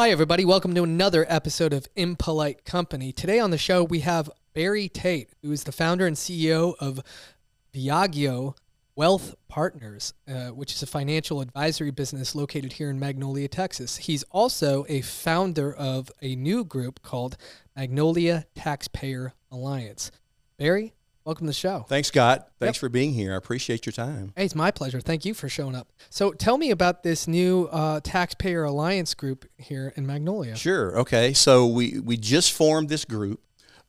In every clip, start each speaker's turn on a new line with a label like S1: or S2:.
S1: Hi, everybody. Welcome to another episode of Impolite Company. Today on the show, we have Barry Tate, who is the founder and CEO of Viaggio Wealth Partners, uh, which is a financial advisory business located here in Magnolia, Texas. He's also a founder of a new group called Magnolia Taxpayer Alliance. Barry, welcome to the show.
S2: Thanks, Scott. Thanks
S1: Yep.
S2: for being here. I appreciate your time.
S1: Hey, it's my pleasure. Thank you for showing up. So, tell me about this new uh, Taxpayer Alliance group here in Magnolia.
S2: Sure. Okay. So we we just formed this group.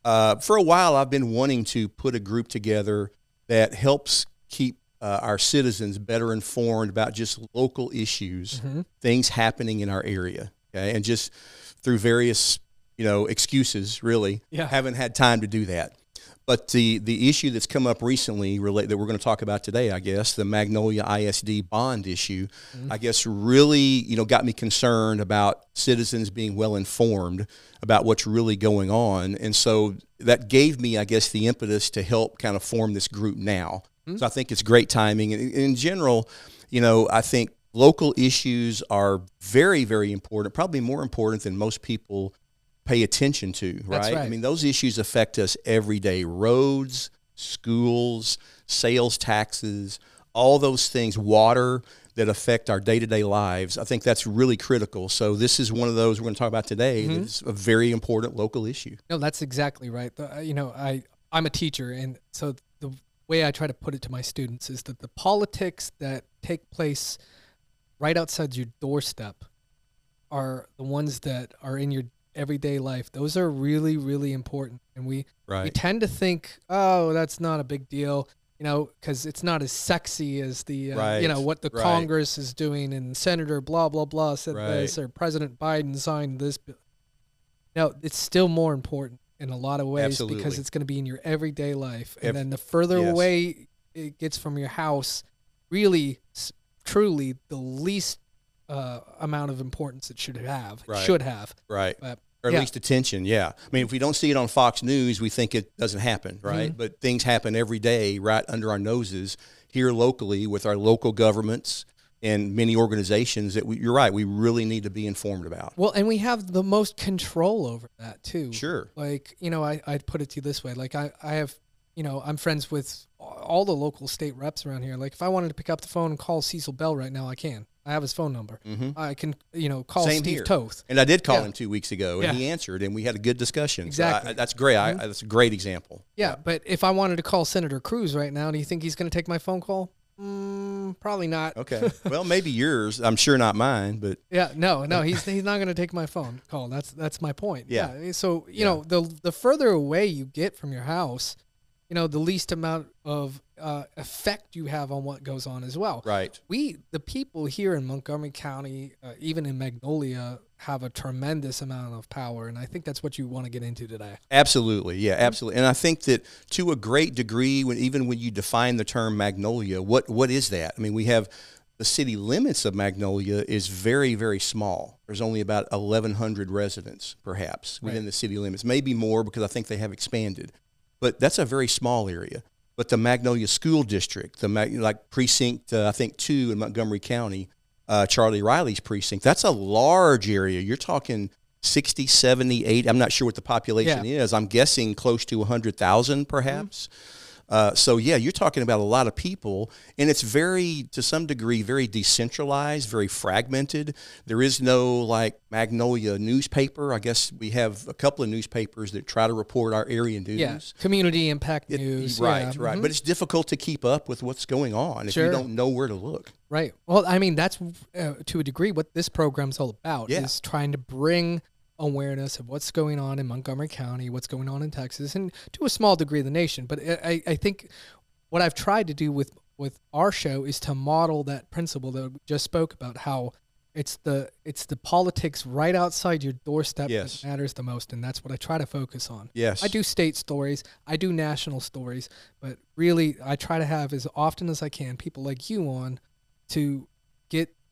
S2: Uh, for a while, I've been wanting to put a group together that helps keep uh, our citizens better informed about just local issues,
S1: Mhm.
S2: things happening in our area. Okay, and just through various you know excuses, really,
S1: Yeah.
S2: haven't had time to do that. But the the issue that's come up recently, relate that we're going to talk about today, I guess, the Magnolia ISD bond issue, mm-hmm. I guess, really you know got me concerned about citizens being well informed about what's really going on, and so that gave me, I guess, the impetus to help kind of form this group now. Mm-hmm. So I think it's great timing, and in general, you know, I think local issues are very, very important, probably more important than most people pay attention to, right?
S1: That's
S2: I mean, those issues affect us every day roads, schools, sales taxes, all those things, water that affect our day to day lives. I think that's really critical. So, this is one of those we're going to talk about today.
S1: Mm-hmm.
S2: That's a very important local issue.
S1: No, that's exactly right. The, uh, you know, I I'm a teacher, and so the way I try to put it to my students is that the politics that take place right outside your doorstep are the ones that are in your everyday life. Those are really really important, and we we tend to think, oh, that's not a big deal. You know, because it's not as sexy as the, uh, you know, what the
S2: right.
S1: Congress is doing, and Senator blah blah blah said
S2: Right.
S1: this, or President Biden signed this. bill. No, it's still more important in a lot of ways because it's going to be in your everyday life. And
S2: Ev-
S1: then the further
S2: yes.
S1: away it gets from your house, really, truly, the least uh, amount of importance it should have.
S2: Right.
S1: Should have.
S2: Right.
S1: But
S2: or at
S1: yeah.
S2: least attention. Yeah. I mean, if we don't see it on Fox News, we think it doesn't happen,
S1: Mm-hmm.
S2: right? But things happen every day right under our noses here locally with our local governments and many organizations that we, you're right, we really need to be informed about.
S1: Well, and we have the most control over that too.
S2: Sure.
S1: Like, you know, I, I'd put it to you this way. Like, I, I have, you know, I'm friends with all the local state reps around here. Like, if I wanted to pick up the phone and call Cecil Bell right now, I can. I have his phone number. I can, you know, call
S2: Mm-hmm. Same
S1: Steve
S2: here.
S1: Toth.
S2: And I did call
S1: Yeah.
S2: him two weeks ago, and
S1: Yeah.
S2: he answered, and we had a good discussion. So I-
S1: Exactly. Mm-hmm.
S2: that's great. I, I- that's a great example.
S1: Yeah, but if I wanted to call Senator Cruz right now, do you think he's going to take my phone call? Mm, probably not.
S2: Okay. well, maybe yours. I'm sure not mine, but
S1: Yeah, no, no, he's he's not going to take my phone call. That's that's my point.
S2: Yeah.
S1: So you know, the the further away you get from your house, you know, the least amount of uh, effect you have on what goes on as well.
S2: right.
S1: We, the people here in Montgomery County, uh, even in Magnolia, have a tremendous amount of power, and I think that's what you want to get into today.
S2: Absolutely, yeah, absolutely. And I think that to a great degree, when even when you define the term magnolia, what what is that? I mean, we have the city limits of Magnolia is very very small. There's only about 1,100 residents, perhaps, within the city limits. Maybe more because I think they have expanded, but that's a very small area. But the Magnolia School District, the like precinct, uh, I think two in Montgomery County, uh, Charlie Riley's precinct, that's a large area. You're talking 60, 70, 80. I'm not sure what the population is. I'm guessing close to 100,000 perhaps. Uh, so yeah, you're talking about a lot of people, and it's very, to some degree, very decentralized, very fragmented. There is no like Magnolia newspaper. I guess we have a couple of newspapers that try to report our area news.
S1: Yeah, community impact
S2: It-
S1: news.
S2: right,
S1: yeah,
S2: right.
S1: mhm.
S2: But it's difficult to keep up with what's going on if
S1: Sure.
S2: you don't know where to look.
S1: Right. Well, I mean, that's uh, to a degree what this program's all about
S2: Yeah.
S1: is trying to bring awareness of what's going on in Montgomery County, what's going on in Texas, and to a small degree the nation. But I, I- think what I've tried to do with with our show is to model that principle that we just spoke about how it's the it's the politics right outside your doorstep
S2: Yes.
S1: that matters the most and that's what I try to focus on.
S2: Yes.
S1: I do state stories, I do national stories, but really I try to have as often as I can people like you on to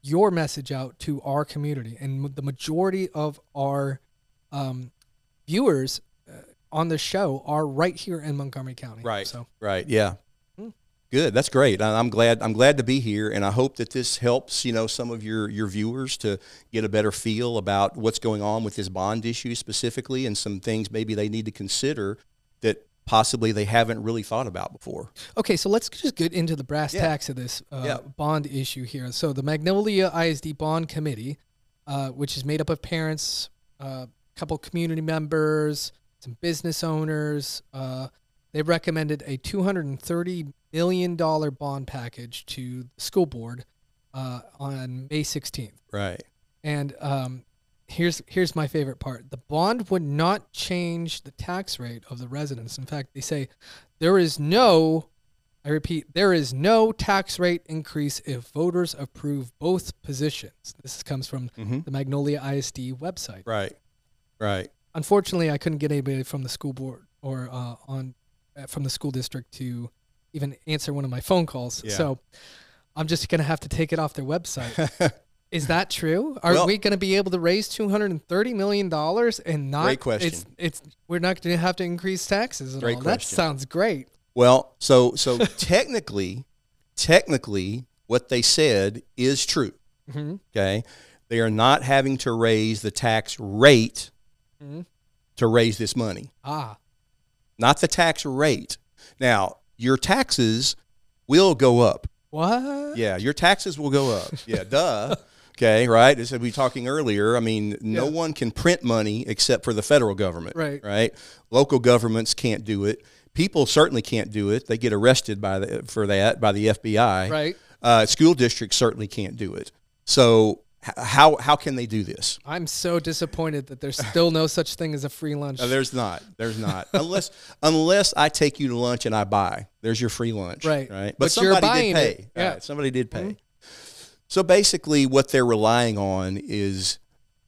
S1: your message out to our community. And the majority of our um, viewers uh, on the show are right here in Montgomery County.
S2: Right.
S1: So
S2: Right. Yeah.
S1: Hmm.
S2: Good. That's great. I'm glad. I'm glad to be here, and I hope that this helps. You know, some of your your viewers to get a better feel about what's going on with this bond issue specifically, and some things maybe they need to consider that possibly they haven't really thought about before.
S1: Okay, so let's just get into the brass
S2: Yeah.
S1: tacks of this uh,
S2: Yeah.
S1: bond issue here. So the Magnolia ISD Bond Committee, uh, which is made up of parents, a uh, couple community members, some business owners, uh, they recommended a $230 million bond package to the school board uh, on May 16th.
S2: Right.
S1: And um, here's here's my favorite part: the bond would not change the tax rate of the residents. In fact, they say there is no, I repeat, there is no tax rate increase if voters approve both positions. This comes from
S2: Mm-hmm.
S1: the Magnolia ISD website.
S2: Right. Right.
S1: Unfortunately, I couldn't get anybody from the school board or uh, on uh, from the school district to even answer one of my phone calls.
S2: Yeah.
S1: So I'm just gonna have to take it off their website. Is that true? Are
S2: Well-
S1: we going to be able to raise two hundred and thirty million dollars and not?
S2: Great question.
S1: It's, it's we're not going to have to increase taxes at
S2: Great
S1: all. That sounds great.
S2: Well, so so technically, technically, what they said is true.
S1: hmm
S2: Okay, they are not having to raise the tax rate
S1: Mhm.
S2: to raise this money,
S1: Ah,
S2: not the tax rate. Now, your taxes will go up.
S1: what?
S2: Yeah, your taxes will go up. Yeah, duh. Okay, right. As we were talking earlier, I mean, no
S1: Yeah.
S2: one can print money except for the federal government.
S1: Right.
S2: Right. Local governments can't do it. People certainly can't do it. They get arrested by the for that by the FBI.
S1: Right.
S2: Uh, school districts certainly can't do it. So h- how how can they do this?
S1: I'm so disappointed that there's still no such thing as a free lunch.
S2: Uh, there's not. There's not. unless unless I take you to lunch and I buy. There's your free lunch.
S1: Right.
S2: Right.
S1: But you're
S2: somebody did pay.
S1: Yeah.
S2: Right, Somebody did pay. So basically, what they're relying on is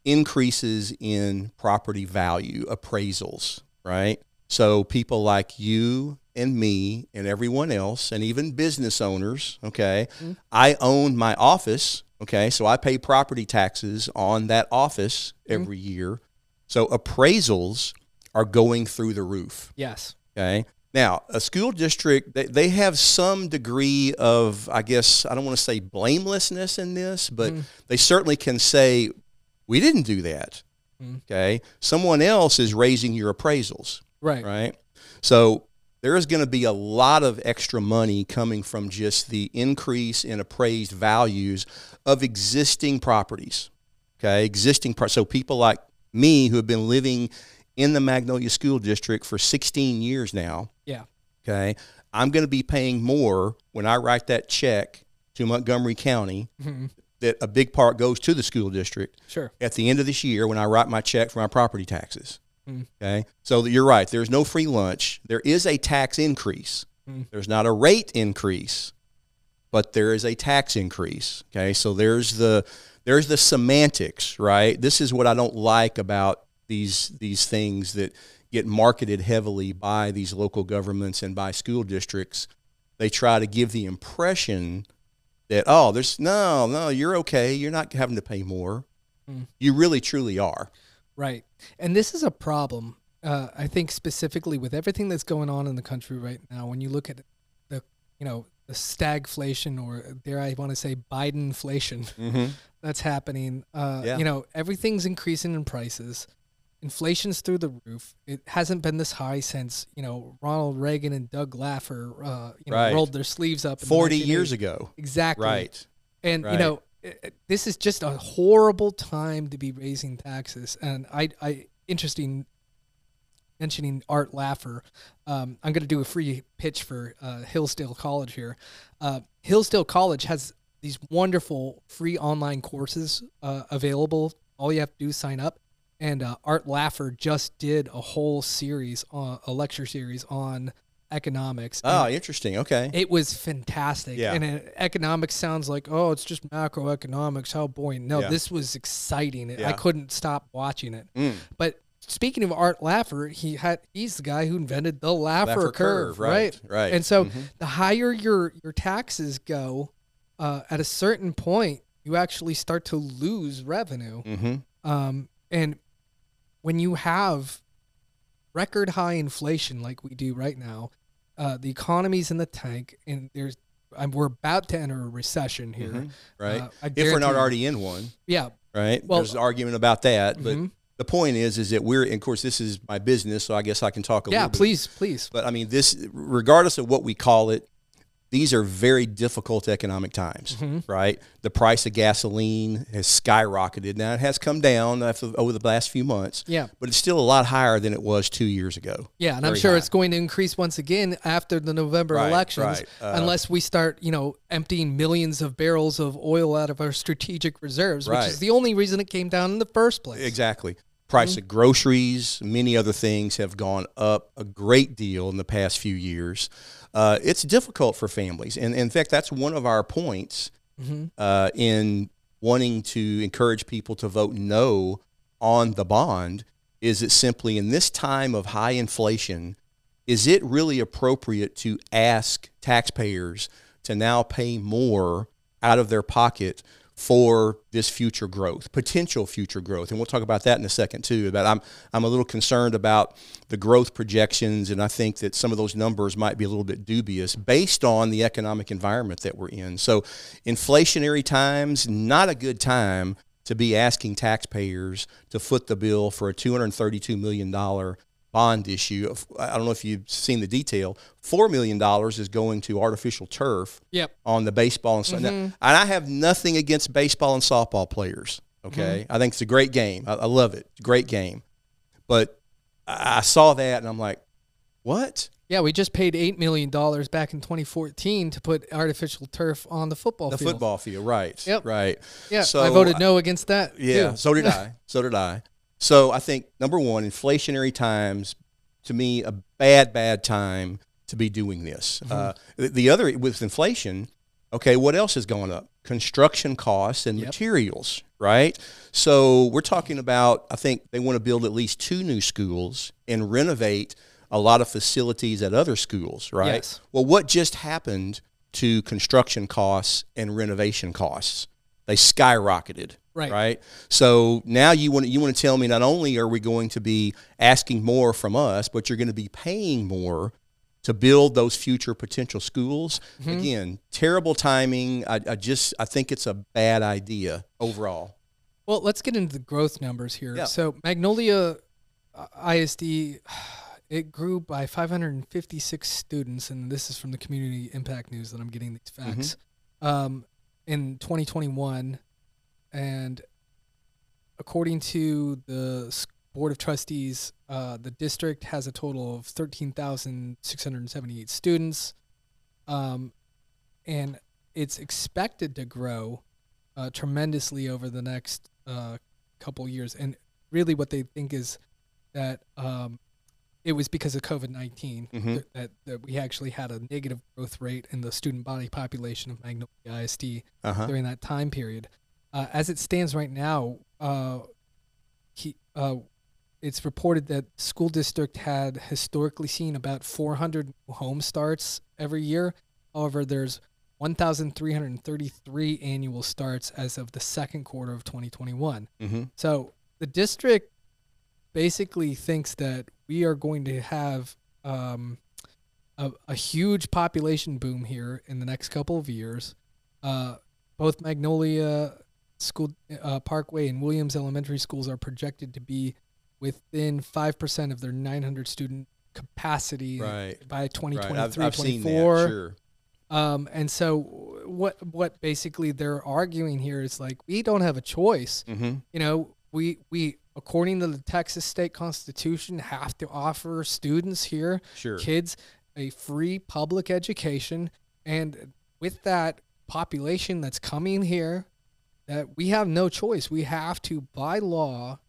S2: increases in property value appraisals. Right. So people like you and me and everyone else, and even business owners. Okay. Mm-hmm. I own my office. Okay. So I pay property taxes on that office mm-hmm. every year. So appraisals are going through the roof.
S1: yes.
S2: Okay. Now, a school district, they, they have some degree of, I guess, I don't want to say blamelessness in this, but they certainly can say, we didn't do that.
S1: Mm.
S2: Okay. Someone else is raising your appraisals,
S1: Right.
S2: right? So there is going to be a lot of extra money coming from just the increase in appraised values of existing properties. Okay. Existing, pro- so people like me who have been living in the Magnolia School District for 16 years now.
S1: Yeah.
S2: Okay. I'm going to be paying more when I write that check to Montgomery County
S1: Mhm.
S2: that a big part goes to the school district
S1: Sure.
S2: at the end of this year when I write my check for my property taxes.
S1: Mm.
S2: Okay. So you're right. There's no free lunch. There is a tax increase.
S1: Mm.
S2: There's not a rate increase, but there is a tax increase. Okay. So there's the there's the semantics, right? This is what I don't like about these these things that get marketed heavily by these local governments and by school districts. They try to give the impression that oh, there's no, no, you're okay. You're not having to pay more.
S1: Mm.
S2: You really truly are.
S1: Right. And this is a problem, uh, I think, specifically with everything that's going on in the country right now. When you look at the, you know, the stagflation or dare I want to say Bidenflation
S2: Mm-hmm.
S1: that's happening. Uh,
S2: Yeah.
S1: You know, everything's increasing in prices. Inflation's through the roof. It hasn't been this high since you know Ronald Reagan and Doug Laffer, uh, you know,
S2: Right.
S1: rolled their sleeves up. in
S2: 40 years ago.
S1: Exactly.
S2: Right.
S1: And you know, i- i- this is just a horrible time to be raising taxes. And I, I interesting mentioning Art Laffer. Um, I'm going to do a free pitch for uh, Hillsdale College here. Uh, Hillsdale College has these wonderful free online courses uh, available. All you have to do is sign up. And uh, Art Laffer just did a whole series, on, a lecture series on economics.
S2: Oh, interesting. Okay.
S1: it was fantastic.
S2: Yeah.
S1: And uh, economics sounds like, oh, it's just macroeconomics. How boring. No,
S2: Yeah.
S1: this was exciting.
S2: Yeah.
S1: I couldn't stop watching it.
S2: Mm.
S1: But speaking of Art Laffer, he had he's the guy who invented the Laffer,
S2: Laffer
S1: curve,
S2: curve, right,
S1: right? And so
S2: Mhm.
S1: the higher your your taxes go, uh, at a certain point, you actually start to lose revenue.
S2: Mm-hmm.
S1: Um, and when you have record high inflation like we do right now, uh, the economy's in the tank, and there's um, we're about to enter a recession here.
S2: Mhm. right?
S1: Uh,
S2: if we're not already in one,
S1: Yeah.
S2: right?
S1: Well-
S2: There's an argument about that, but
S1: Mhm.
S2: the point is, is that we're, of course, this is my business, so I guess I can talk a
S1: Yeah.
S2: little Yeah,
S1: Please, please.
S2: But I mean, this, regardless of what we call it, these are very difficult economic times,
S1: Mm-hmm.
S2: right? The price of gasoline has skyrocketed. Now it has come down after, over the last few months,
S1: Yeah.
S2: but it's still a lot higher than it was two years ago.
S1: Yeah, and I'm sure
S2: high.
S1: it's going to increase once again after the November
S2: Right,
S1: elections,
S2: right. Uh,
S1: unless we start, you know, emptying millions of barrels of oil out of our strategic reserves, which is the only reason it came down in the first place.
S2: Exactly. Price of groceries, many other things have gone up a great deal in the past few years. Uh, it's difficult for families, and in fact, that's one of our points uh, in wanting to encourage people to vote no on the bond. Is it simply in this time of high inflation, is it really appropriate to ask taxpayers to now pay more out of their pocket for this future growth, potential future growth. And we'll talk about that in a second too. But I'm I'm a little concerned about the growth projections, and I think that some of those numbers might be a little bit dubious based on the economic environment that we're in. So, inflationary times, not a good time to be asking taxpayers to foot the bill for a 232 million dollar bond issue. I don't know if you've seen the detail. Four million dollars is going to artificial turf
S1: Yep.
S2: on the baseball and softball. Mm-hmm. And I have nothing against baseball and softball players. Mm-hmm. Okay, I think it's a great game. I, I love it. Great game. But I I saw that and I'm like, what?
S1: Yeah, we just paid eight million dollars back in 2014 to put artificial turf on the football
S2: The
S1: field.
S2: football field, right?
S1: Yep.
S2: Right.
S1: Yeah,
S2: So
S1: I voted no against that.
S2: Yeah,
S1: too.
S2: so did I. So did I. So I think number one, inflationary times, to me, a bad, bad time to be doing this.
S1: Mm-hmm.
S2: Uh, the- the other with inflation, okay, what else is going up? Construction costs and
S1: Yep.
S2: materials, right? So we're talking about. I think they want to build at least two new schools and renovate a lot of facilities at other schools, right?
S1: Yes.
S2: Well, what just happened to construction costs and renovation costs? They skyrocketed.
S1: Right.
S2: Right. So now you want you want to tell me not only are we going to be asking more from us, but you're going to be paying more to build those future potential schools.
S1: Mm-hmm.
S2: Again, terrible timing. I, I just I think it's a bad idea overall.
S1: Well, let's get into the growth numbers here.
S2: Yeah.
S1: So Magnolia uh, ISD, it grew by 556 students, and this is from the Community Impact News that I'm getting these
S2: Mm-hmm.
S1: facts. Um, in 2021, and according to the Board of Trustees, uh, the district has a total of 13,678 students, um, and it's expected to grow uh, tremendously over the next uh, couple years. And really, what they think is that um, it was because of COVID 19
S2: Mhm.
S1: that, that we actually had a negative growth rate in the student body population of Magnolia ISD
S2: Uh huh.
S1: during that time period. Uh, as it stands right now, uh, he, uh, it's reported that school district had historically seen about 400 home starts every year. However, there's 1,333 annual starts as of the second quarter of 2021.
S2: Mm-hmm.
S1: So the district basically thinks that we are going to have um, a, a huge population boom here in the next couple of years. Uh, both Magnolia School uh, Parkway and Williams Elementary Schools are projected to be within five percent of their 900 student capacity
S2: Right.
S1: by
S2: Right.
S1: 2023
S2: I've, I've seen
S1: 24.
S2: that. Sure.
S1: Um, and so what what basically they're arguing here is like we don't have a choice.
S2: Mm-hmm.
S1: You know, we we according to the Texas state constitution have to offer students here,
S2: Sure.
S1: kids, a free public education, and with that population that's coming here, that we have no choice. We have to by law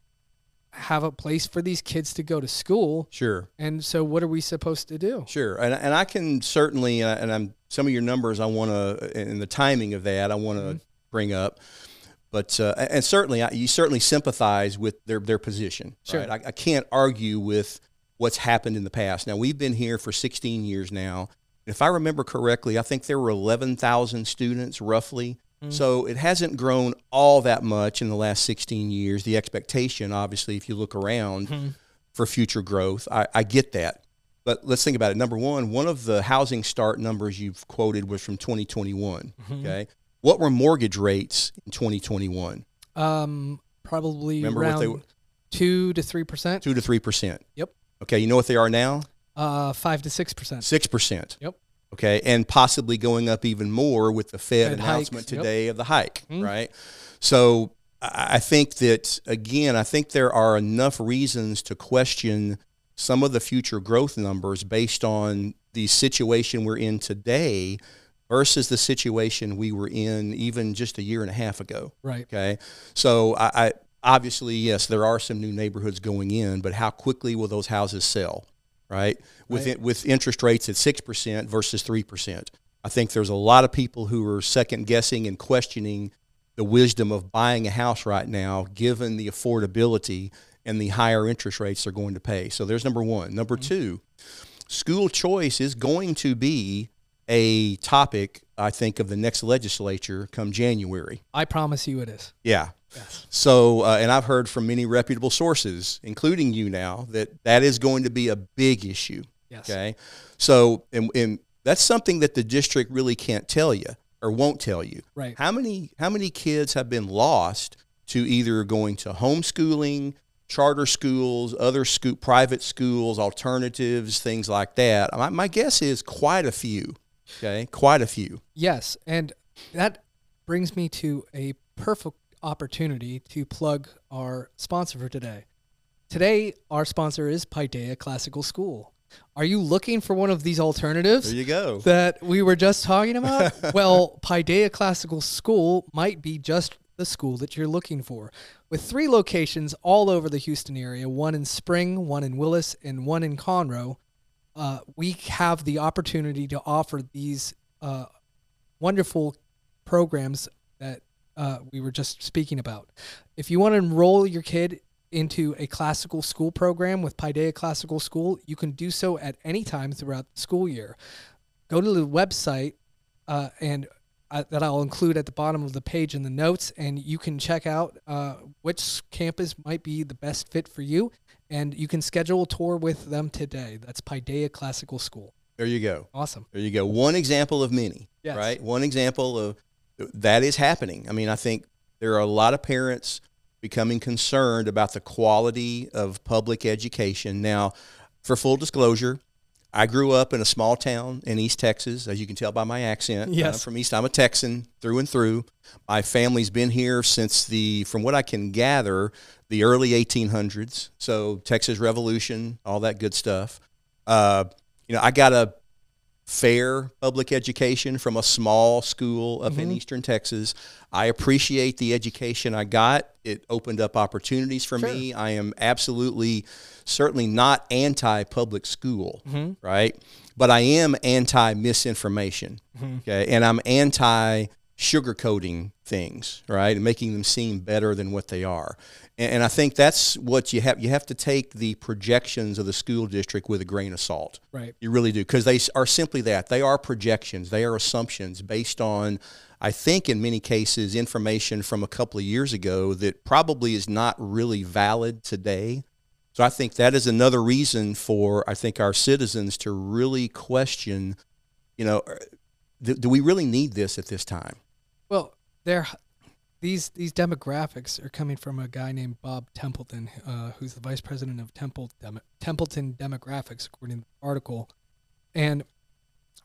S1: have a place for these kids to go to school.
S2: Sure.
S1: And so what are we supposed to do?
S2: Sure, and and I can certainly, and, I'm some of your numbers I want to, and the timing of that I want to bring up, but uh, and certainly I, you certainly sympathize with their their position.
S1: Sure.
S2: Right? I, I can't argue with what's happened in the past. Now we've been here for 16 years now. If I remember correctly, I think there were 11,000 students roughly. So it hasn't grown all that much in the last 16 years. The expectation, obviously, if you look around, for future growth. I, I get that. But let's think about it. Number one, one of the housing start numbers you've quoted was from 2021.
S1: Mm-hmm.
S2: Okay. What were mortgage rates in 2021?
S1: Um, probably
S2: Remember what
S1: around
S2: they were-
S1: two to three percent.
S2: Two to three percent.
S1: Yep.
S2: Okay. You know what they are now?
S1: Uh, five to six percent.
S2: Six percent.
S1: Yep.
S2: Okay. And possibly going up even more with the Fed,
S1: Fed
S2: announcement
S1: hikes, yep.
S2: today of the hike.
S1: Mhm.
S2: Right. So I I think that again, I think there are enough reasons to question some of the future growth numbers based on the situation we're in today versus the situation we were in even just a year and a half ago.
S1: Right.
S2: Okay. So I, I obviously, yes, there are some new neighborhoods going in, but how quickly will those houses sell? Right. With
S1: Right.
S2: it, with interest rates at six percent versus three percent. I think there's a lot of people who are second guessing and questioning the wisdom of buying a house right now, given the affordability and the higher interest rates they're going to pay. So there's number one. Number mm-hmm. two, school choice is going to be a topic, I think, of the next legislature come January.
S1: I promise you, it is.
S2: Yeah.
S1: Yes.
S2: So, uh, and I've heard from many reputable sources, including you now, that that is going to be a big issue.
S1: Yes.
S2: Okay. So, and, and that's something that the district really can't tell you or won't tell you.
S1: Right.
S2: How many how many kids have been lost to either going to homeschooling, charter schools, other school, private schools, alternatives, things like that? My, my guess is quite a few. Okay, quite a few.
S1: Yes, and that brings me to a perfect opportunity to plug our sponsor for today. Today, our sponsor is Paideia Classical School. Are you looking for one of these alternatives?
S2: There you go.
S1: that we were just talking about? well, Paideia Classical School might be just the school that you're looking for. With three locations all over the Houston area one in Spring, one in Willis, and one in Conroe, uh, we have the opportunity to offer these uh, wonderful programs that uh, we were just speaking about. If you want to enroll your kid into a classical school program with Paideia Classical School, you can do so at any time throughout the school year. Go to the website uh, and uh, that I'll include at the bottom of the page in the notes, and you can check out uh, which campus might be the best fit for you, and you can schedule a tour with them today. That's Paideia Classical School.
S2: There you go.
S1: Awesome.
S2: There you go. One example of many,
S1: Yes.
S2: right? One example of that is happening. I mean, I think there are a lot of parents becoming concerned about the quality of public education. Now, for full disclosure, I grew up in a small town in East Texas, as you can tell by my accent. I'm
S1: Yes.
S2: from East. I'm a Texan through and through. My family's been here since the, from what I can gather, the early 1800s. So Texas Revolution, all that good stuff. Uh, you know, I got a fair public education from a small school up in
S1: Mhm.
S2: Eastern Texas. I appreciate the education I got. It opened up opportunities for
S1: Sure.
S2: me. I am absolutely, certainly not anti public school,
S1: Mhm.
S2: right? But I am anti misinformation,
S1: Mhm.
S2: okay? And I'm anti sugarcoating things, right? And making them seem better than what they are. And, and I think that's what you have. You have to take the projections of the school district with a grain of salt.
S1: Right.
S2: You really do, because they are simply that. They are projections. They are assumptions based on, I think, in many cases, information from a couple of years ago that probably is not really valid today. So I think that is another reason for I think our citizens to really question, you know, er, do, do we really need this at this time?
S1: Well, they're these these demographics are coming from a guy named Bob Templeton, uh, who's the vice president of Temple Dem- Templeton Demographics, according to the article. And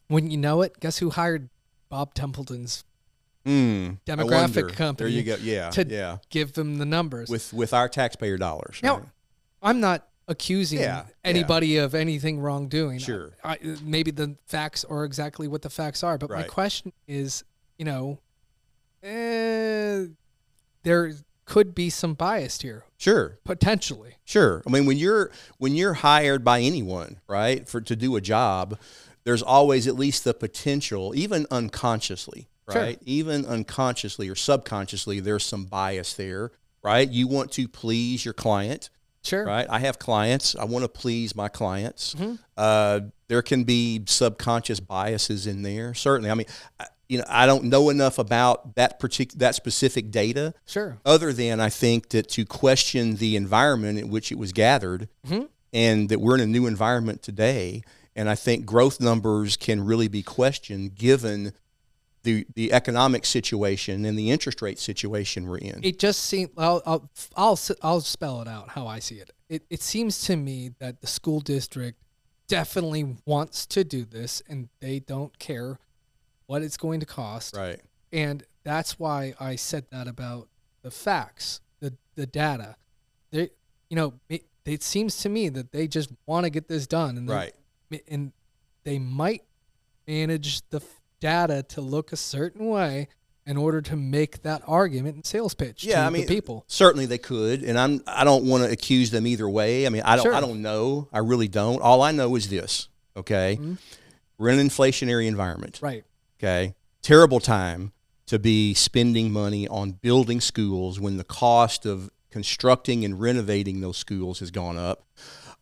S1: when you know it, guess who hired Bob Templeton's.
S2: I
S1: Demographic company
S2: There you go. Yeah.
S1: to
S2: yeah.
S1: give them the numbers?
S2: With with our taxpayer dollars.
S1: Now,
S2: right?
S1: I'm not accusing
S2: Yeah, yeah.
S1: anybody of anything wrongdoing.
S2: Sure.
S1: I, I, maybe the facts are exactly what the facts are, but my question is, you know, eh, there could be some bias here
S2: Sure.
S1: potentially.
S2: Sure. I mean, when you're when you're hired by anyone, right, for to do a job, there's always at least the potential, even unconsciously,
S1: Sure.
S2: right? Even unconsciously or subconsciously, there's some bias there, right? You want to please your client,
S1: Sure.
S2: right? I have clients. I want to please my clients.
S1: Mhm.
S2: Uh, there can be subconscious biases in there. Certainly. I mean, I, you know, I don't know enough about that particular that specific data
S1: Sure.
S2: other than I think that to question the environment in which it was gathered,
S1: Mhm.
S2: and that we're in a new environment today. And I think growth numbers can really be questioned given the the economic situation and the interest rate situation we're in.
S1: It just seems. I'll, I'll I'll I'll spell it out how I see it. It it seems to me that the school district definitely wants to do this, and they don't care what it's going to cost.
S2: right.
S1: and that's why I said that about the facts, the the data. They, you know, it, it seems to me that they just want to get this done, and they,
S2: Right.
S1: and they might manage the data to look a certain way in order to make that argument and sales pitch
S2: Yeah,
S1: to
S2: I mean,
S1: the people.
S2: Certainly they could, and I'm I don't want to accuse them either way. I mean, I don't
S1: Sure.
S2: I don't know. I really don't. All I know is this. Okay,
S1: Mhm.
S2: we're in an inflationary environment.
S1: Right.
S2: Okay, terrible time to be spending money on building schools when the cost of constructing and renovating those schools has gone up.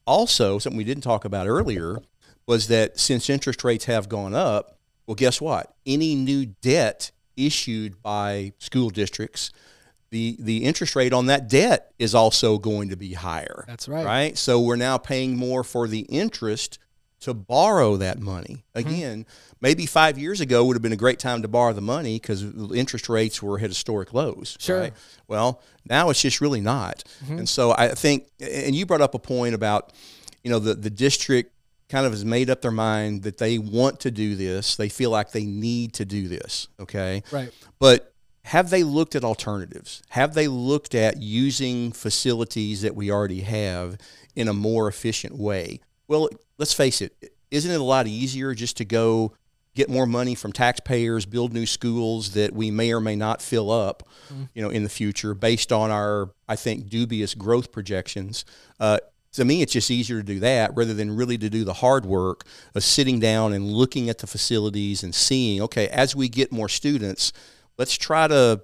S2: Also, something we didn't talk about earlier was that since interest rates have gone up, well, guess what? Any new debt issued by school districts, the the interest rate on that debt is also going to be higher.
S1: That's right.
S2: Right? So we're now paying more for the interest to borrow that money.
S1: Mm-hmm.
S2: Again, maybe 5 years ago would have been a great time to borrow the money cuz interest rates were at historic lows,
S1: Sure.
S2: right? Well, now it's just really not.
S1: Mm-hmm.
S2: And so I think and you brought up a point about you know the the district kind of has made up their mind that they want to do this. They feel like they need to do this, okay?
S1: Right.
S2: But have they looked at alternatives? Have they looked at using facilities that we already have in a more efficient way? Well, let's face it, isn't it a lot easier just to go get more money from taxpayers, build new schools that we may or may not fill up, you know, in the future based on our, I think, dubious growth projections? Uh, to me, it's just easier to do that rather than really to do the hard work of sitting down and looking at the facilities and seeing, okay, as we get more students, let's try to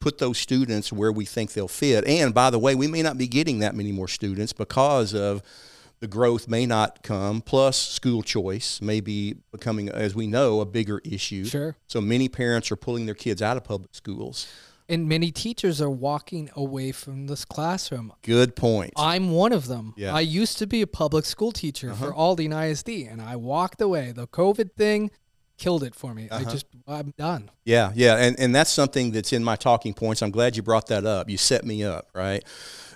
S2: put those students where we think they'll fit. And by the way, we may not be getting that many more students because of the growth may not come, plus school choice may be becoming, as we know, a bigger issue.
S1: Sure.
S2: So many parents are pulling their kids out of public schools.
S1: And many teachers are walking away from this classroom.
S2: Good point.
S1: I'm one of them.
S2: Yeah. Uh-huh.
S1: I used to be a public school teacher for Aldine ISD, and I walked away. The COVID thing killed it for me. I
S2: Uh-huh.
S1: just, I'm done.
S2: Yeah, yeah, and and that's something that's in my talking points. I'm glad you brought that up. You set me up, right?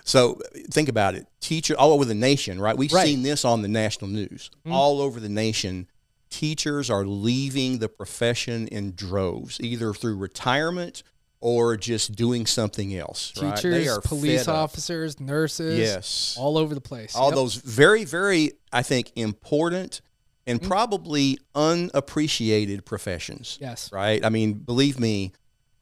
S2: So think about it. Teacher all over the nation, right? We've
S1: Right.
S2: seen this on the national news. All over the nation, teachers are leaving the profession in droves, either through retirement or just doing something else. right?
S1: Teachers,
S2: are
S1: police officers, nurses,
S2: Yes.
S1: all over the place.
S2: all
S1: Yep.
S2: those very, very, I think, important and
S1: Mm-hmm.
S2: probably unappreciated professions
S1: Yes.
S2: right? I mean, believe me,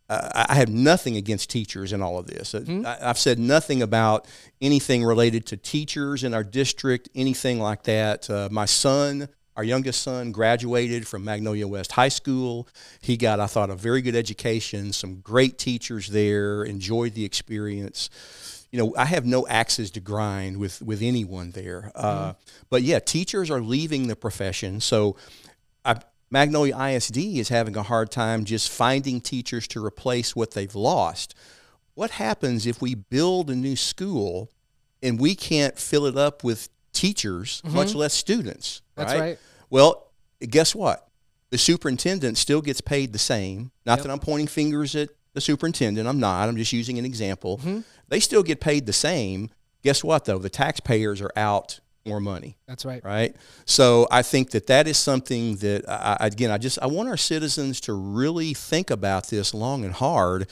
S2: uh, I have nothing against teachers in all of this.
S1: Mm-hmm.
S2: I, I've said nothing about anything related to teachers in our district, anything like that. Uh, my son, our youngest son, graduated from Magnolia West High School. He got, I thought, a very good education, some great teachers there, enjoyed the experience. You know, I have no axes to grind with, with anyone there. Uh, but yeah, teachers are leaving the profession. So I, Magnolia ISD is having a hard time just finding teachers to replace what they've lost. What happens if we build a new school and we can't fill it up with teachers, much less students?
S1: Mm-hmm. That's right.
S2: Well, guess what? The superintendent still gets paid the same. Not that I'm pointing fingers at the superintendent. I'm not. I'm just using an example.
S1: Mm-hmm.
S2: They still get paid the same. Guess what, though? The taxpayers are out more money
S1: That's right.
S2: right? So I think that that is something that I- again, I just I want our citizens to really think about this long and hard,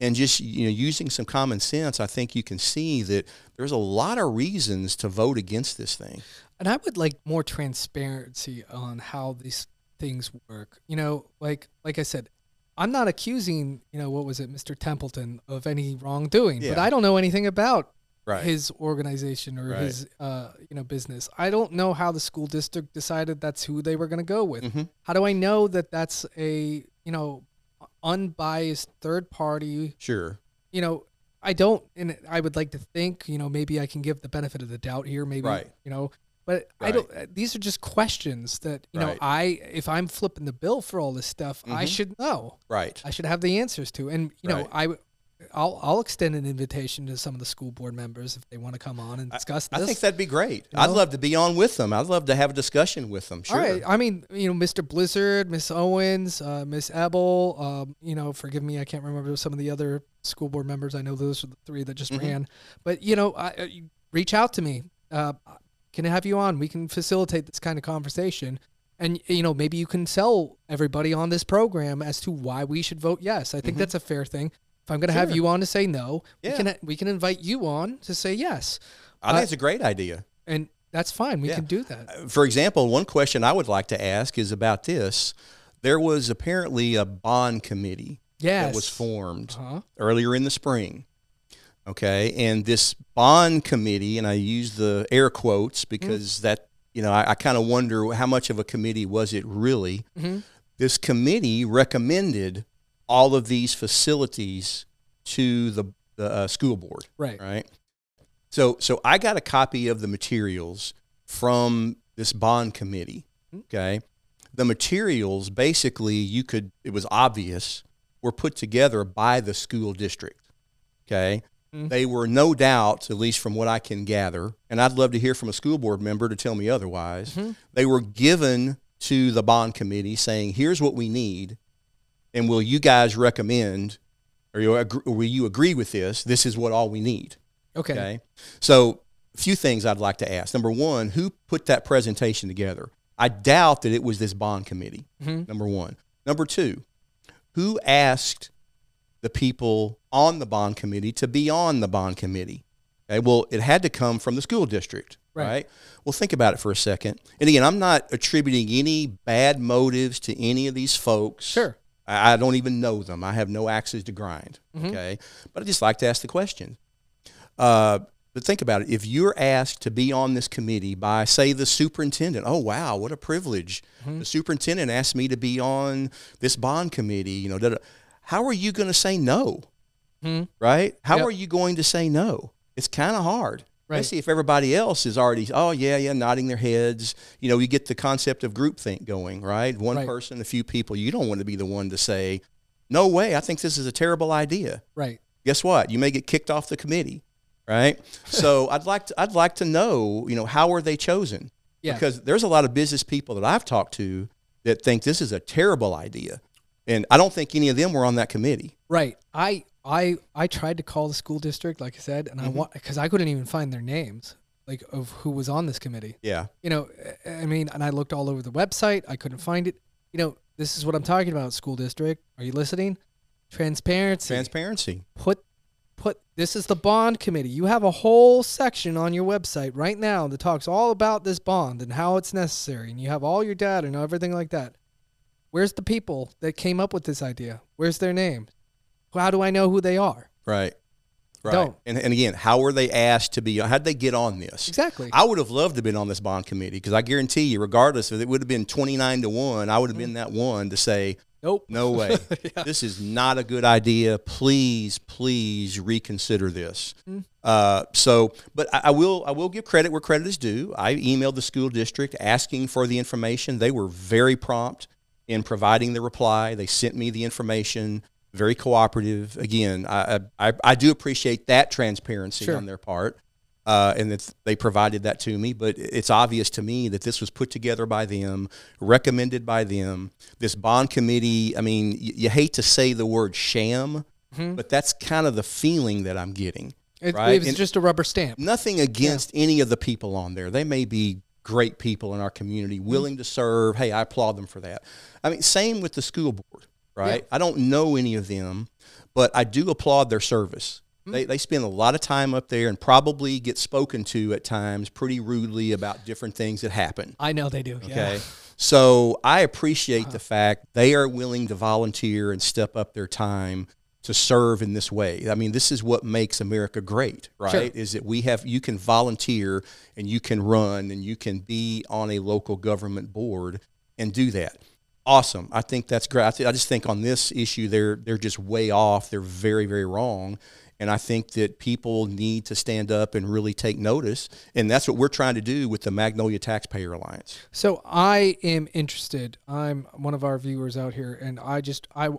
S2: and just you know using some common sense. I think you can see that there's a lot of reasons to vote against this thing.
S1: And I would like more transparency on how these things work. You know, like like I said, I'm not accusing, you know, what was it, Mr. Templeton of any wrongdoing, but I don't know anything about
S2: Right.
S1: his organization or
S2: Right.
S1: his uh, you know business. I don't know how the school district decided that's who they were going to go with.
S2: Mhm.
S1: How do I know that that's a, you know, unbiased third party
S2: Sure.
S1: you know, I don't, and I would like to think, you know, maybe I can give the benefit of the doubt here, maybe,
S2: Right.
S1: you know, but I don't. These are just questions that you know, I if I'm flipping the bill for all this stuff, I
S2: Mhm.
S1: should know.
S2: Right.
S1: I should have the answers to, and you know,
S2: Right.
S1: I I'll I'll extend an invitation to some of the school board members if they want to come on and discuss
S2: I
S1: this.
S2: think that'd be great.
S1: You
S2: I'd love to be on with them. I'd love to have a discussion with them. Sure.
S1: All right. I mean, you know, Mr. Blizzard, Miss Owens, uh, Miss Ebel. Um, you know, forgive me, I can't remember some of the other school board members. I know those are the three that just
S2: Mhm.
S1: ran. But you know, I, uh, you reach out to me. Uh, can I have you on? We can facilitate this kind of conversation. And you know, maybe you can sell everybody on this program as to why we should vote yes. I think
S2: Mhm.
S1: that's a fair thing. If I'm going to have you on to say no,
S2: Yeah.
S1: we can we can invite you on to say yes,
S2: I think
S1: uh,
S2: it's a great idea.
S1: and that's fine. We
S2: Yeah.
S1: can do that.
S2: For example, one question I would like to ask is about this. There was apparently a bond committee
S1: Yes.
S2: that was formed
S1: Uh-huh.
S2: earlier in the spring. Okay, and this bond committee, and I use the air quotes because that you know I, I kind of wonder how much of a committee was it really.
S1: Mhm.
S2: This committee recommended all of these facilities to the, the uh, school board
S1: Right.
S2: right? So so I got a copy of the materials from this bond committee. Okay. The materials basically you could it was obvious were put together by the school district. Okay.
S1: Mm.
S2: They were no doubt, at least from what I can gather, and I'd love to hear from a school board member to tell me otherwise.
S1: Mhm.
S2: They were given to the bond committee saying, here's what we need, and will you guys recommend or you agree, or will you agree with this? This is what all we need.
S1: Okay.
S2: Okay. So, a few things I'd like to ask. Number one, who put that presentation together? I doubt that it was this bond committee.
S1: Mhm.
S2: Number one. Number two, who asked the people on the bond committee to be on the bond committee? Okay. Well, it had to come from the school district,
S1: Right.
S2: right? Well, think about it for a second. And again, I'm not attributing any bad motives to any of these folks.
S1: Sure.
S2: I I don't even know them. I have no axes to grind.
S1: Mhm.
S2: Okay. But I just like to ask the question. Uh, but think about it. If you're asked to be on this committee by, say, the superintendent, oh, wow, what a privilege.
S1: Mhm.
S2: The superintendent asked me to be on this bond committee, you know, da, da. how are you going to say no?
S1: Mhm.
S2: Right? How
S1: Yep.
S2: are you going to say no? It's kind of hard.
S1: Right.
S2: see if everybody else is already, oh, yeah, yeah, nodding their heads. You know, you get the concept of groupthink going, right? One
S1: Right.
S2: person, a few people. You don't want to be the one to say, no way, I think this is a terrible idea.
S1: Right.
S2: Guess what? You may get kicked off the committee, right? so I'd like to, I'd like to know, you know, how are they chosen?
S1: Yeah.
S2: Because there's a lot of business people that I've talked to that think this is a terrible idea. And I don't think any of them were on that committee.
S1: Right. I I I tried to call the school district, like I said, and I
S2: Mhm.
S1: want because I couldn't even find their names, like of who was on this committee.
S2: Yeah.
S1: You know, I- I mean, and I looked all over the website, I couldn't find it. You know, this is what I'm talking about, school district. Are you listening? Transparency.
S2: Transparency.
S1: put put this is the bond committee. You have a whole section on your website right now that talks all about this bond and how it's necessary, and you have all your data and everything like that. Where's the people that came up with this idea? Where's their name? How do I know who they are?
S2: Right. Right.
S1: Don't.
S2: And, and again, how were they asked to be? How did they get on this?
S1: Exactly.
S2: I would have loved to have been on this bond committee because I guarantee you, regardless if it would have been 29 to 1, I would have been that one to say,
S1: nope.
S2: no way.
S1: Yeah.
S2: This is not a good idea. Please, please reconsider this.
S1: Mm.
S2: Uh, so, but I, I will, I will give credit where credit is due. I emailed the school district asking for the information. They were very prompt in providing the reply. They sent me the information. Very cooperative. Again, I, I, I do appreciate that transparency
S1: Sure.
S2: on their part. Uh, and that they provided that to me, but it's obvious to me that this was put together by them, recommended by them. This bond committee, I mean, y- you hate to say the word sham,
S1: Mhm.
S2: but that's kind of the feeling that I'm getting.
S1: It,
S2: right?
S1: it was
S2: And-
S1: just a rubber stamp.
S2: Nothing against any of the people on there. They may be great people in our community,
S1: Mm-hmm.
S2: willing to serve. Hey, I applaud them for that. I mean, same with the school board, right? I don't know any of them, but I do applaud their service.
S1: Mm-hmm.
S2: They, they spend a lot of time up there and probably get spoken to at times pretty rudely about different things that happen.
S1: I know they do.
S2: Okay.
S1: Yeah.
S2: So I appreciate the fact they are willing to volunteer and step up their time to serve in this way. I mean, this is what makes America great, right?
S1: Sure.
S2: Is that we have you can volunteer and you can run and you can be on a local government board and do that. Awesome. I think that's great. I, th- I just think on this issue they're they're just way off. They're very very wrong. And I think that people need to stand up and really take notice. And that's what we're trying to do with the Magnolia Taxpayer Alliance.
S1: So I am interested. I'm one of our viewers out here, and I just I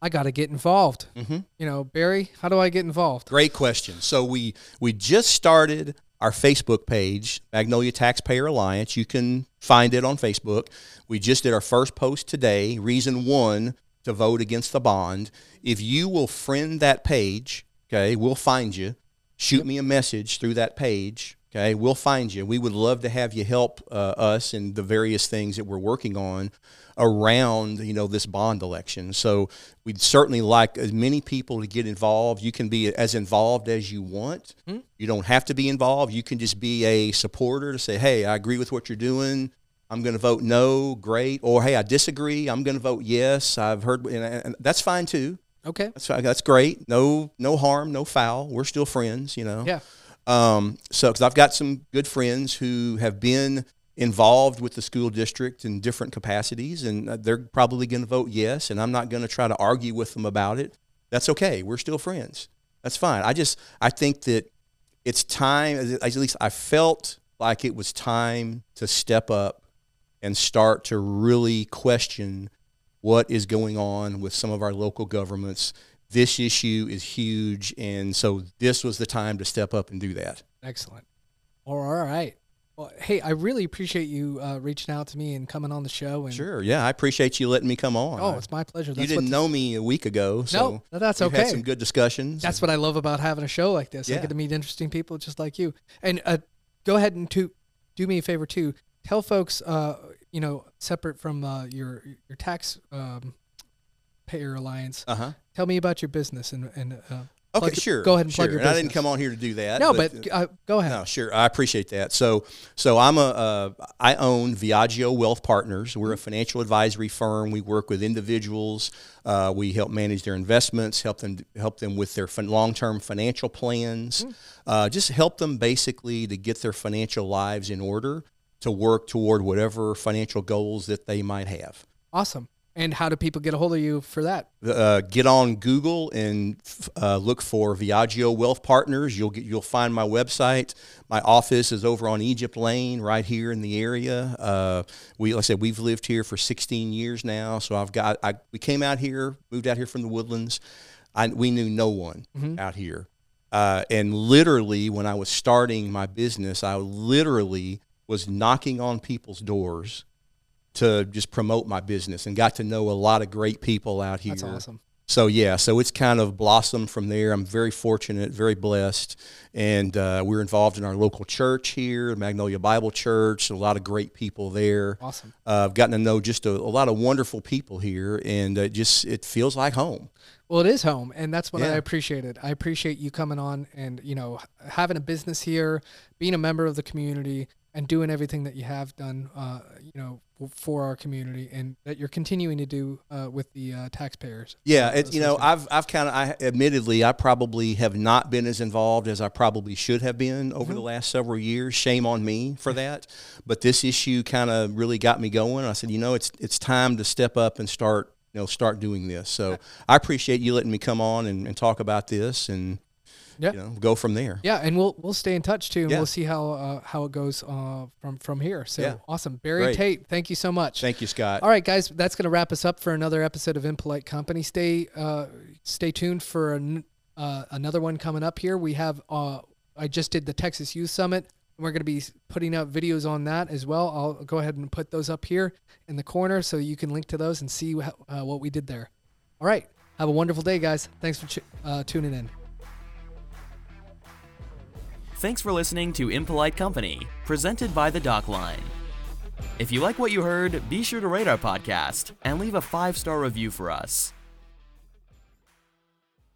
S1: I got to get involved.
S2: Mm-hmm.
S1: You know, Barry, how do I get involved?
S2: Great question. So we we just started our Facebook page, Magnolia Taxpayer Alliance. You can find it on Facebook. We just did our first post today. Reason one to vote against the bond. If you will friend that page, okay, we'll find you. Shoot me a message through that page. Okay, we'll find you. We would love to have you help uh, us in the various things that we're working on around you know this bond election. So we'd certainly like as many people to get involved. You can be as involved as you want.
S1: Hmm.
S2: You don't have to be involved. You can just be a supporter to say, "Hey, I agree with what you're doing. I'm going to vote no." Great. Or, "Hey, I disagree. I'm going to vote yes." I've heard, and, and that's fine too.
S1: Okay.
S2: That's. That's great. No, no harm, no foul. We're still friends. You know.
S1: Yeah.
S2: Um, so, because I've got some good friends who have been involved with the school district in different capacities, and uh, they're probably going to vote yes. And I'm not going to try to argue with them about it. That's okay. We're still friends. That's fine. I just I think that it's time. At least I felt like it was time to step up and start to really question what is going on with some of our local governments this issue is huge, and so this was the time to step up and do that.
S1: Excellent. All right. Well, hey, I really appreciate you uh, reaching out to me and coming on the show. And
S2: Sure, yeah, I appreciate you letting me come on.
S1: Oh, it's my pleasure.
S2: you
S1: That's
S2: didn't
S1: what
S2: know me a week ago, so
S1: no, that's okay.
S2: had some good discussions.
S1: That's what I love about having a show like this. I get to meet interesting people just like you. And uh, go ahead and to do me a favor too. Tell folks, uh, you know, separate from uh, your your tax um, payer alliance.
S2: uh huh.
S1: Tell me about your business and and uh,
S2: Okay, sure.
S1: Go ahead and
S2: sure.
S1: plug your
S2: And I didn't come on here to do that.
S1: no, but uh, go ahead.
S2: No, sure. I appreciate that. So, so I'm a, uh, I own Viaggio Wealth Partners. We're a financial advisory firm. We work with individuals. Uh, we help manage their investments, help them, help them with their fin- long-term financial plans. Uh, just help them basically to get their financial lives in order to work toward whatever financial goals that they might have.
S1: Awesome. And how do people get a hold of you for that?
S2: uh, get on Google and uh, look for Viaggio Wealth Partners. You'll get you'll find my website. My office is over on Egypt Lane, right here in the area. Uh, we like I said we've lived here for 16 years now, so I've got I we came out here, moved out here from the Woodlands. I, we knew no one out here, uh, and literally when I was starting my business, I literally was knocking on people's doors to just promote my business and got to know a lot of great people out here.
S1: That's awesome.
S2: So yeah, so it's kind of blossomed from there. I'm very fortunate, very blessed, and uh, we're involved in our local church here, Magnolia Bible Church. A lot of great people there.
S1: Awesome.
S2: Uh, I've gotten to know just a, a lot of wonderful people here, and uh, just it feels like home.
S1: Well, it is home, and that's what I
S2: Yeah.
S1: appreciated. I appreciate you coming on and you know having a business here, being a member of the community, and doing everything that you have done, uh, you know, for our community, and that you're continuing to do uh, with the uh, taxpayers.
S2: Yeah, it, you know. I've I've kind of, I admittedly, I probably have not been as involved as I probably should have been over the last several years. Shame on me for that. But this issue kind of really got me going. I said, you know, it's it's time to step up and start, you know, start doing this. So I appreciate you letting me come on and, and talk about this and
S1: Yeah.
S2: you know go from there.
S1: Yeah, and we'll we'll stay in touch too, and
S2: Yeah.
S1: we'll see how uh, how it goes uh, from from here. So
S2: Yeah.
S1: awesome, Barry
S2: Great.
S1: Tate. Thank you so much.
S2: Thank you, Scott.
S1: All right, guys, that's going to wrap us up for another episode of Impolite Company. Stay uh, stay tuned for an, uh, another one coming up here. We have uh, I just did the Texas Youth Summit. and We're going to be putting out videos on that as well. I'll go ahead and put those up here in the corner so you can link to those and see wh- uh, what we did there. All right, have a wonderful day, guys. Thanks for ch- uh, tuning in.
S3: Thanks for listening to Impolite Company, presented by The Dock Line. If you like what you heard, be sure to rate our podcast and leave a five star review for us.